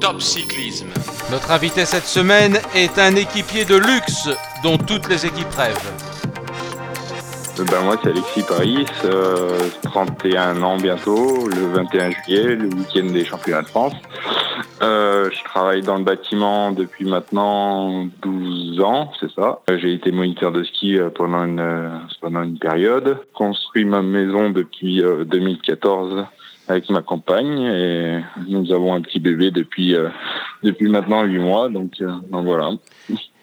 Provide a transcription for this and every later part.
Top Cyclisme. Notre invité cette semaine est un équipier de luxe dont toutes les équipes rêvent. Ben moi c'est Alexis Paris, euh, 31 ans bientôt, le 21 juillet, le week-end des championnats de France. Euh, je travaille dans le bâtiment depuis maintenant 12 ans, c'est ça. J'ai été moniteur de ski euh, pendant une, euh, pendant une période, construit ma maison depuis 2014 avec ma compagne et nous avons un petit bébé depuis depuis maintenant 8 mois, donc, donc voilà.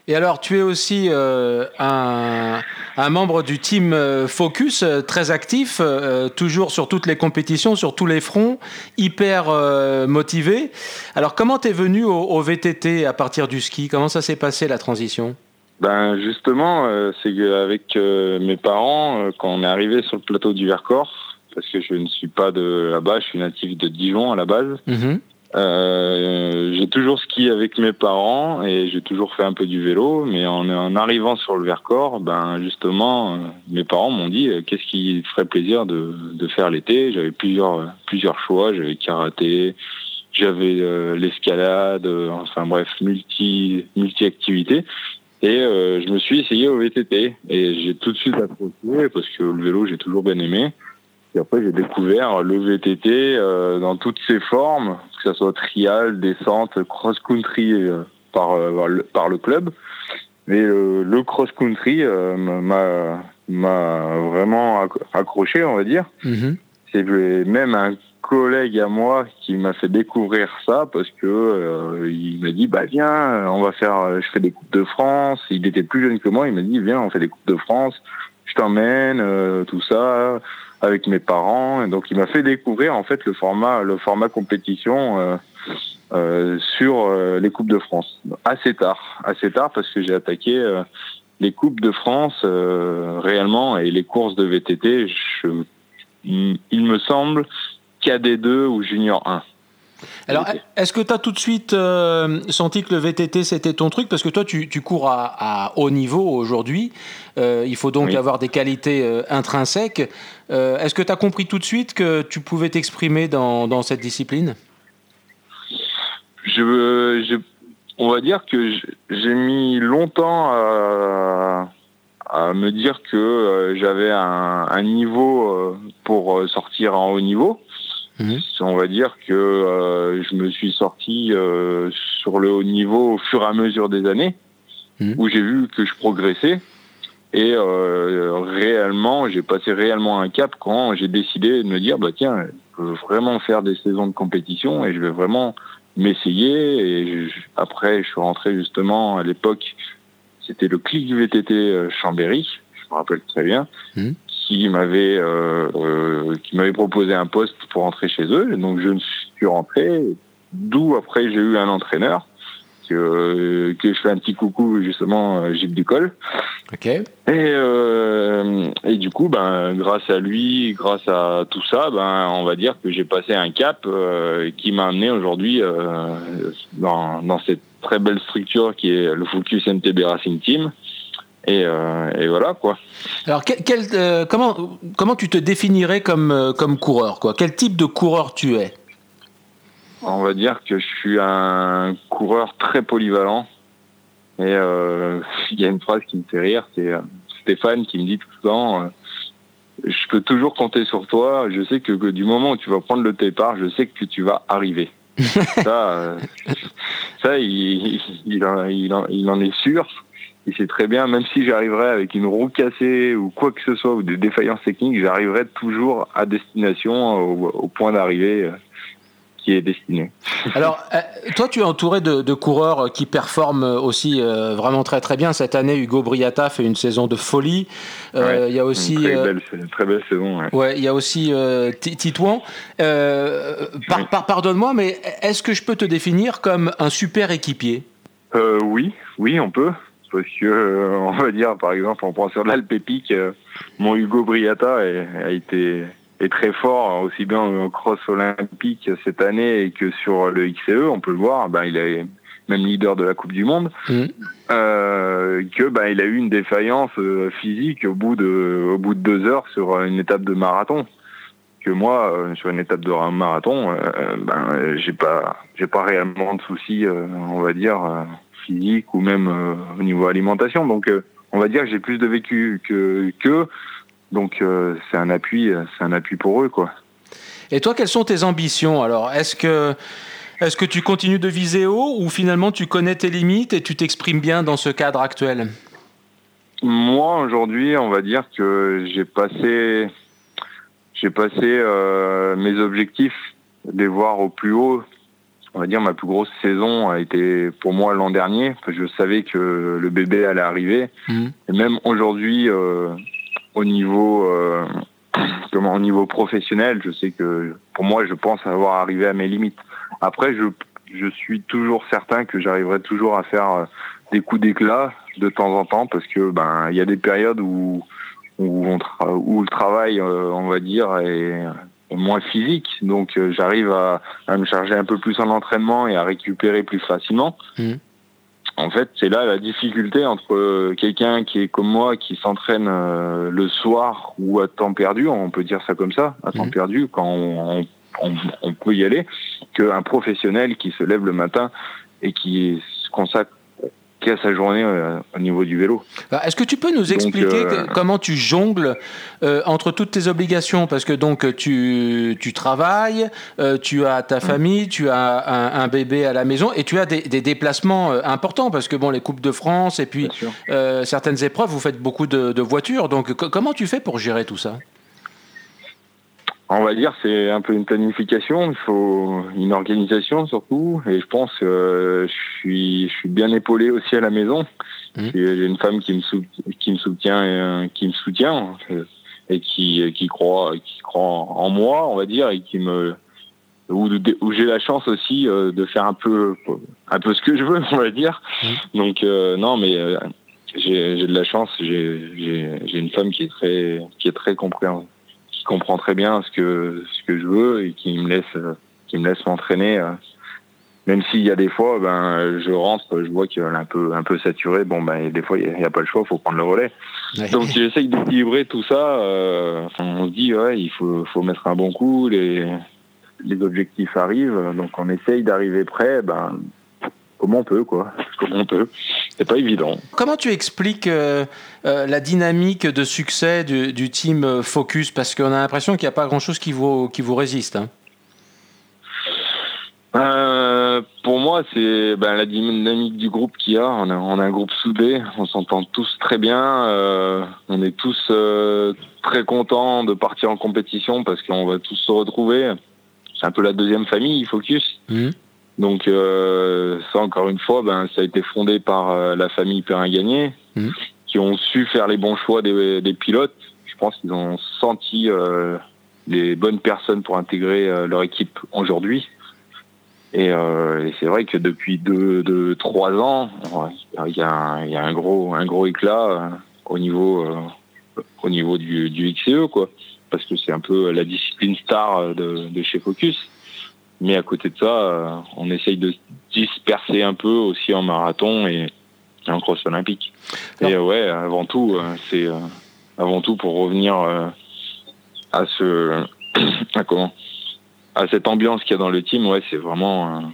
Et alors, tu es aussi euh, un, un, membre du team euh, Focus, euh, très actif, euh, toujours sur toutes les compétitions, sur tous les fronts, hyper euh, motivé. Alors, comment t'es venu au, au, VTT à partir du ski? Comment ça s'est passé la transition? Ben justement, c'est qu'avec mes parents, quand on est arrivé sur le plateau du Vercors, parce que je ne suis pas de là-bas, je suis natif de Dijon à la base. -hmm. Euh, j'ai toujours skié avec mes parents et j'ai toujours fait un peu du vélo, mais en, en arrivant sur le Vercors, ben justement, euh, mes parents m'ont dit euh, qu'est-ce qui ferait plaisir de, de faire l'été? J'avais plusieurs plusieurs choix, j'avais karaté, j'avais euh, l'escalade, enfin bref, multi multi activités. Et euh, je me suis essayé au VTT et j'ai tout de suite accroché parce que le vélo j'ai toujours bien aimé. Et après, j'ai découvert le VTT euh, dans toutes ses formes, que ce soit trial, descente, cross-country euh, par, euh, par le club. Mais le cross-country m'a m'a vraiment accroché, on va dire. Mm -hmm. C'est même un collègue à moi qui m'a fait découvrir ça parce que euh, il m'a dit bah viens on va faire je fais des coupes de France il était plus jeune que moi il m'a dit viens on fait des coupes de France je t'emmène euh, tout ça avec mes parents. Et donc, il m'a fait découvrir en fait le format, le format compétition euh, euh, sur euh, les coupes de France. Assez tard, assez tard parce que j'ai attaqué euh, les coupes de France euh, réellement et les courses de VTT. Je, il me semble KD2 ou Junior 1. Alors, est-ce que tu as tout de suite euh, senti que le VTT c'était ton truc? Parce que toi, tu, tu cours à, à, haut niveau aujourd'hui. Euh, il faut donc oui. avoir des qualités euh, intrinsèques. est-ce que tu as compris tout de suite que tu pouvais t'exprimer dans, dans, cette discipline? Je, je, On va dire que j'ai mis longtemps à, à, me dire que j'avais un, un, niveau pour sortir en haut niveau. Mmh. On va dire que euh, je me suis sorti euh, sur le haut niveau au fur et à mesure des années, mmh. où j'ai vu que je progressais. Et euh, réellement, j'ai passé réellement un cap quand j'ai décidé de me dire, bah tiens, je veux vraiment faire des saisons de compétition et je vais vraiment m'essayer. Et je, après, je suis rentré justement à l'époque, c'était le Clic VTT Chambéry, je me rappelle très bien. Mmh qui m'avait euh, euh, qui m'avait proposé un poste pour rentrer chez eux. Et donc je me suis rentré. D'où après j'ai eu un entraîneur que que je fais un petit coucou justement Gilles Ducol. Ok. Et euh, et du coup ben grâce à lui, grâce à tout ça, ben on va dire que j'ai passé un cap euh, qui m'a amené aujourd'hui euh, dans dans cette très belle structure qui est le Focus MTB Racing Team. Et, euh, et, voilà quoi. Alors quel, quel, euh, comment comment tu te définirais comme euh, comme coureur quoi? Quel type de coureur tu es? On va dire que je suis un coureur très polyvalent. Et euh, il y a une phrase qui me fait rire, c'est Stéphane qui me dit tout le temps je peux toujours compter sur toi. Je sais que, que, du moment où tu vas prendre le départ, je sais que tu vas arriver. ça, ça il, il, en, il, en, il en est sûr il sait très bien, même si j'arriverais avec une roue cassée ou quoi que ce soit, ou des défaillances techniques, j'arriverai toujours à destination, au, au point d'arrivée qui est destiné. Alors, toi, tu es entouré de, de coureurs qui performent aussi euh, vraiment très très bien. Cette année, Hugo Briata fait une saison de folie. Euh, ouais, il y a aussi. Une très, belle, une très belle saison. Ouais. ouais il y a aussi euh, Titouan. Par, par, Pardonne-moi, mais est-ce que je peux te définir comme un super équipier? Oui, oui, on peut parce que euh, on va dire. Par exemple on prend sur l'Alpe Epic euh, mon Hugo Briata a, été est très fort aussi bien au cross olympique cette année que sur le XCE on peut le voir. Ben il est même leader de la Coupe du Monde. Mmh. euh, que ben il a eu une défaillance physique au bout de au bout de deux heures sur une étape de marathon. Que moi, sur une étape de marathon, euh, ben, j'ai pas, j'ai pas réellement de soucis, on va dire, physiques ou même au niveau alimentation. Donc, on va dire que j'ai plus de vécu que que. Donc, c'est un appui, c'est un appui pour eux, quoi. Et toi, quelles sont tes ambitions Alors, est-ce que est-ce que tu continues de viser haut ou finalement tu connais tes limites et tu t'exprimes bien dans ce cadre actuel? Moi, aujourd'hui, on va dire que j'ai passé, j'ai passé euh, mes objectifs, les voir au plus haut. On va dire ma plus grosse saison a été pour moi l'an dernier, parce que je savais que le bébé allait arriver. Mmh. Et même aujourd'hui, euh, au niveau euh, comment au niveau professionnel, je sais que pour moi, je pense avoir arrivé à mes limites. Après, je, je suis toujours certain que j'arriverai toujours à faire euh, des coups d'éclat de temps en temps parce que ben il y a des périodes où où, on où le travail, euh, on va dire, est, moins physique. Donc euh, j'arrive à, à, me charger un peu plus en entraînement et à récupérer plus facilement. Mmh. En fait, c'est là la difficulté entre quelqu'un qui est comme moi, qui s'entraîne le soir ou à temps perdu, on peut dire ça comme ça, à temps mmh. perdu, quand on, on, peut y aller, qu'un professionnel qui se lève le matin et qui se consacre à sa journée euh, au niveau du vélo. Est-ce que tu peux nous expliquer euh, comment tu jongles euh, entre toutes tes obligations? Parce que donc tu, tu travailles, tu as ta famille, tu as un, bébé à la maison et tu as des, déplacements importants parce que bon, les Coupes de France et puis certaines épreuves, vous faites beaucoup de, de voitures. Donc comment tu fais pour gérer tout ça? On va dire c'est un peu une planification, il faut une organisation surtout, et je pense que je suis je suis bien épaulé aussi à la maison. Mmh. J'ai une femme qui me qui me soutient et, euh, qui me soutient et qui qui croit qui croit en moi, on va dire, et qui me où, où j'ai la chance aussi euh, de faire un peu un peu ce que je veux, on va dire. Mmh. Donc euh, non, mais j'ai j'ai de la chance, j'ai j'ai une femme qui est très qui est très compréhensive comprend très bien ce que ce que je veux et qui me laisse qui me laisse m'entraîner. Euh. Même s'il y a des fois, ben je rentre, je vois qu'elle est un peu un peu saturée. Bon ben des fois il n'y a, pas le choix, faut prendre le relais. Donc j'essaye d'équilibrer tout ça. Euh, on se dit ouais, il faut faut mettre un bon coup. Les les objectifs arrivent, donc on essaye d'arriver prêt. Ben comment on peut, quoi. Comment on peut. C'est pas évident. Comment tu expliques euh, euh, la dynamique de succès du, team euh, Focus? Parce qu'on a l'impression qu'il n'y a pas grand-chose qui vous, qui vous résiste. Hein. pour moi, c'est ben, la dynamique du groupe qu'il y a. On, a. on a un groupe soudé, on s'entend tous très bien. on est tous très contents de partir en compétition parce qu'on va tous se retrouver. C'est un peu la deuxième famille, Focus. Mmh. Donc euh, ça, encore une fois, ben, ça a été fondé par euh, la famille Perrin-Gagné, mmh. qui ont su faire les bons choix des, des pilotes. Je pense qu'ils ont senti euh, les bonnes personnes pour intégrer euh, leur équipe aujourd'hui. Et, et c'est vrai que depuis deux, deux trois ans, il y a, un, y a un gros, un gros éclat au niveau, au niveau du, du XCE, quoi. Parce que c'est un peu la discipline star de, de chez Focus. Mais à côté de ça, euh, on essaye de disperser un peu aussi en marathon et, en cross olympique. Et ouais, avant tout, euh, c'est euh, avant tout pour revenir à ce à comment? À cette ambiance qu'il y a dans le team. Ouais, c'est vraiment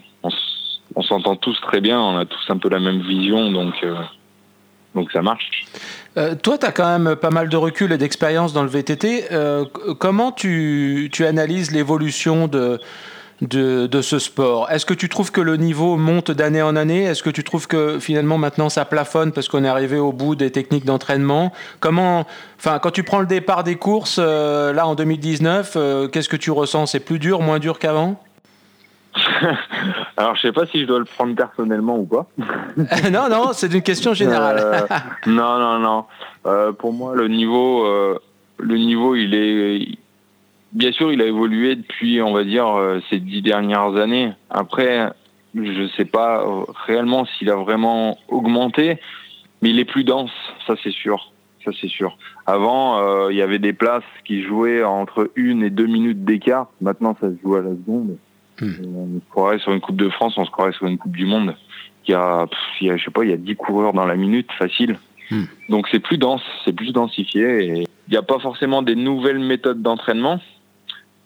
on, s'entend tous très bien, on a tous un peu la même vision, donc donc ça marche. toi, tu as quand même pas mal de recul et d'expérience dans le VTT. comment tu, tu analyses l'évolution de, de, ce sport. Est-ce que tu trouves que le niveau monte d'année en année? Est-ce que tu trouves que finalement maintenant ça plafonne parce qu'on est arrivé au bout des techniques d'entraînement? Comment, enfin, quand tu prends le départ des courses euh, là en 2019, euh, qu'est-ce que tu ressens? C'est plus dur, moins dur qu'avant? Alors, je sais pas si je dois le prendre personnellement ou pas. non, non, c'est une question générale. Euh, non, non, non. pour moi, le niveau, le niveau, il est, Bien sûr, il a évolué depuis, on va dire, euh, ces dix dernières années. Après, je ne sais pas euh, réellement s'il a vraiment augmenté, mais il est plus dense, ça c'est sûr. Ça c'est sûr. Avant, euh, il y avait des places qui jouaient entre une et deux minutes d'écart. Maintenant, ça se joue à la seconde. Hmm. On se croirait sur une Coupe de France, on se croirait sur une Coupe du Monde. Il y a, il y a je sais pas, il y a 10 coureurs dans la minute, facile. Hmm. Donc c'est plus dense, c'est plus densifié. Et il n'y a pas forcément des nouvelles méthodes d'entraînement,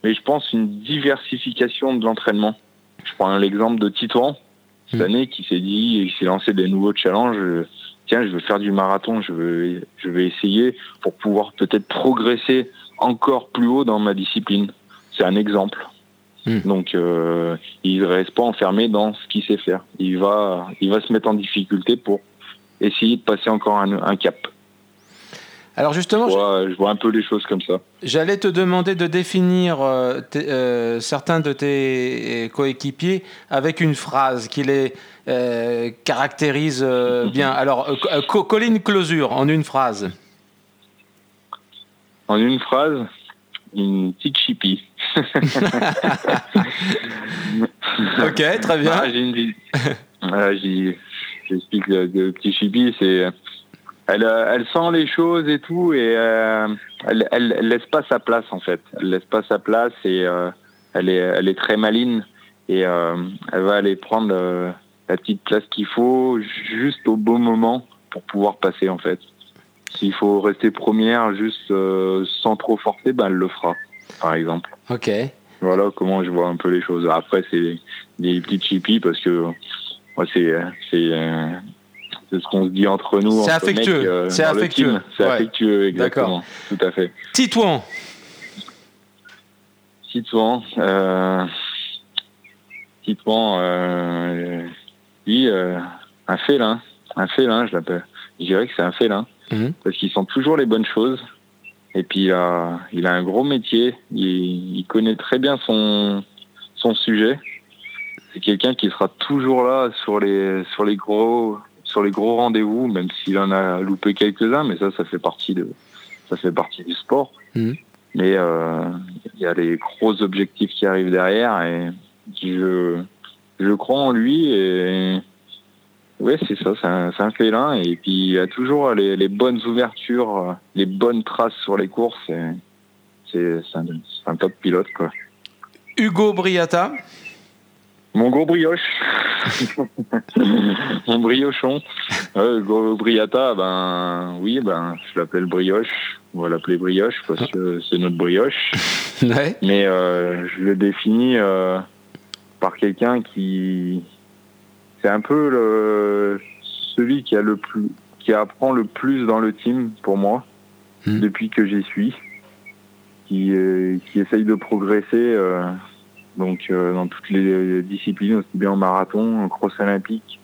mais je pense une diversification de l'entraînement. Je prends l'exemple de Titouan cette hmm. année qui s'est dit, il s'est lancé des nouveaux challenges. Tiens, je veux faire du marathon, je veux, je vais essayer pour pouvoir peut-être progresser encore plus haut dans ma discipline. C'est un exemple. Hmm. Donc, euh, il ne reste pas enfermé dans ce qu'il sait faire. Il va, il va se mettre en difficulté pour essayer de passer encore un, cap. Alors justement, je vois, un peu les choses comme ça. J'allais te demander de définir euh, euh, certains de tes coéquipiers avec une phrase qui les caractérise bien. Alors, Colline Closure, en une phrase. En une phrase, une petite chipie. ok, très bien. j'explique le, petit chibi, c'est elle, elle sent les choses et tout et euh, elle, elle, laisse pas sa place en fait. Elle laisse pas sa place et euh, elle est elle est très maline et euh, elle va aller prendre la petite place qu'il faut juste au bon moment pour pouvoir passer en fait. S'il faut rester première juste sans trop forcer, ben elle le fera par exemple. Ok. Voilà comment je vois un peu les choses. Après, c'est des petites chippies parce que moi, c'est c'est c'est ce qu'on se dit entre nous. C'est affectueux. Euh, c'est affectueux. C'est affectueux, exactement. Tout à fait. Titouan. Titouan. Euh, Titouan, euh, lui, euh, un félin. Un félin, je l'appelle. Je dirais que c'est un félin. Mhm. Parce qu'il sent toujours les bonnes choses. Et puis il a, il a un gros métier. Il, il connaît très bien son, son sujet. C'est quelqu'un qui sera toujours là sur les, sur les gros, sur les gros rendez-vous, même s'il en a loupé quelques-uns. Mais ça, ça fait partie de, ça fait partie du sport. Mhm. Mais euh, il y a les gros objectifs qui arrivent derrière et je, je crois en lui et oui, c'est ça, c'est un, un, félin. Et puis, il a toujours les, les, bonnes ouvertures, les bonnes traces sur les courses. C'est un, un, top pilote, quoi. Hugo Briata Mon gros brioche. Mon briochon. Hugo Briata, ben, oui, ben, je l'appelle brioche. On va l'appeler brioche parce que c'est notre brioche. Ouais. Mais euh, je le définis euh, par quelqu'un qui, c'est un peu le, celui qui a le plus, qui apprend le plus dans le team pour moi hmm. depuis que j'y suis, qui, euh, qui essaye de progresser euh, donc euh, dans toutes les disciplines, aussi bien en marathon, en cross olympique,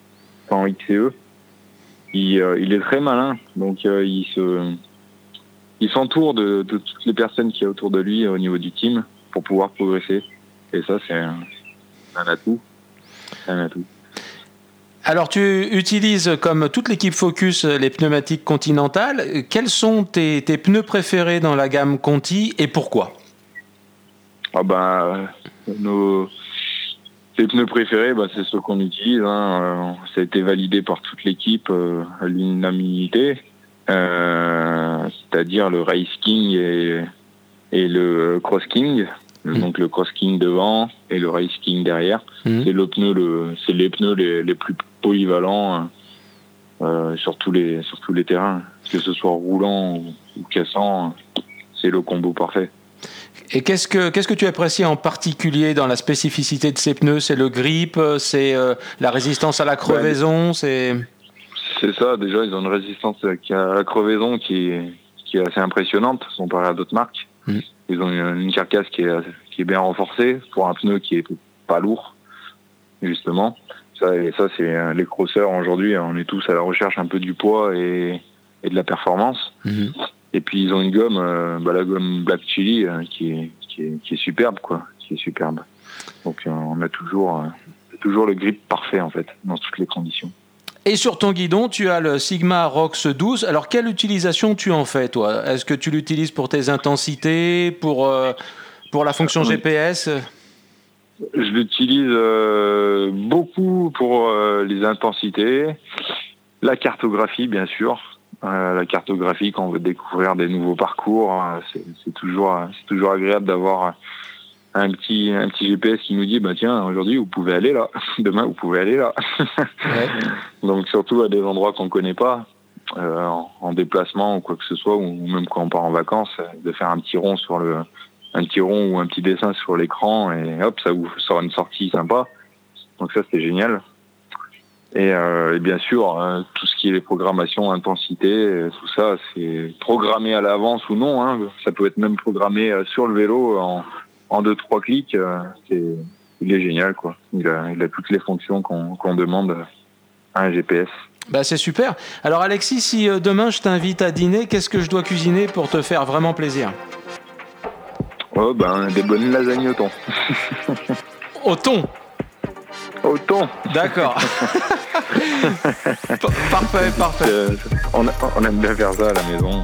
en XCE. Il, il, est très malin, donc il se, il s'entoure de, toutes les personnes qui y a autour de lui au niveau du team pour pouvoir progresser. Et ça, c'est un, atout. Un atout. Alors, tu utilises, comme toute l'équipe Focus, les pneumatiques continentales. Quels sont tes, pneus préférés dans la gamme Conti et pourquoi? Ah ben, nos, pneus préférés, ben, c'est ceux qu'on utilise. Hein. Ça a été validé par toute l'équipe euh, à l'unanimité, euh, c'est-à-dire le Race King et, et le Cross King. Mmh. Donc le Cross King devant et le Race King derrière. Mmh. C'est le pneu, le, c'est les pneus les, les plus polyvalent euh, sur, tous les, sur tous les terrains. Que ce soit roulant ou, cassant, c'est le combo parfait. Et qu'est-ce que, qu'est-ce que tu apprécies en particulier dans la spécificité de ces pneus? C'est le grip, c'est euh, la résistance à la crevaison c'est... c'est ça, déjà ils ont une résistance à la crevaison qui est, qui est assez impressionnante comparé à d'autres marques. Mm. Ils ont une, carcasse qui est, qui est bien renforcée pour un pneu qui est pas lourd, justement et ça, c'est euh, les crosseurs aujourd'hui. On est tous à la recherche un peu du poids et, de la performance. Mhm. Et puis ils ont une gomme, euh, bah, la gomme Black Chili, euh, qui, est, qui, est, superbe, quoi, qui est superbe. Donc on a toujours, toujours le grip parfait en fait dans toutes les conditions. Et sur ton guidon, tu as le Sigma Rox 12. Alors, quelle utilisation tu en fais, toi? Est-ce que tu l'utilises pour tes intensités, pour, pour la fonction GPS je l'utilise euh, beaucoup pour euh, les intensités, la cartographie bien sûr. Euh, la cartographie quand on veut découvrir des nouveaux parcours, hein, c'est toujours c'est toujours agréable d'avoir un petit un petit GPS qui nous dit bah tiens aujourd'hui vous pouvez aller là, demain vous pouvez aller là. Donc surtout à des endroits qu'on connaît pas. En, en, déplacement ou quoi que ce soit, ou même quand on part en vacances, de faire un petit rond sur le un petit rond ou un petit dessin sur l'écran et hop, ça vous sort une sortie sympa. Donc ça, c'est génial. Et, euh, et, bien sûr, hein, tout ce qui est les programmations, intensité, tout ça, c'est programmé à l'avance ou non. Hein. Ça peut être même programmé sur le vélo en, en deux trois clics. c'est il est génial, quoi. Il a, il a toutes les fonctions qu'on demande à un GPS. Bah, c'est super. Alors Alexis, si euh, demain je t'invite à dîner, qu'est-ce que je dois cuisiner pour te faire vraiment plaisir? Oh ben des bonnes lasagnes au thon. au thon? Au thon D'accord. parfait, parfait. Euh, on, on, aime bien faire ça à la maison.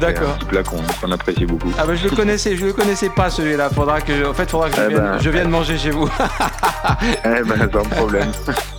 D'accord. Un petit plat qu'on apprécie beaucoup. Ah bah je le connaissais, je le connaissais pas celui-là. Faudra que, en fait, faudra que je, eh vienne, ben, je vienne manger chez vous. eh ben sans problème.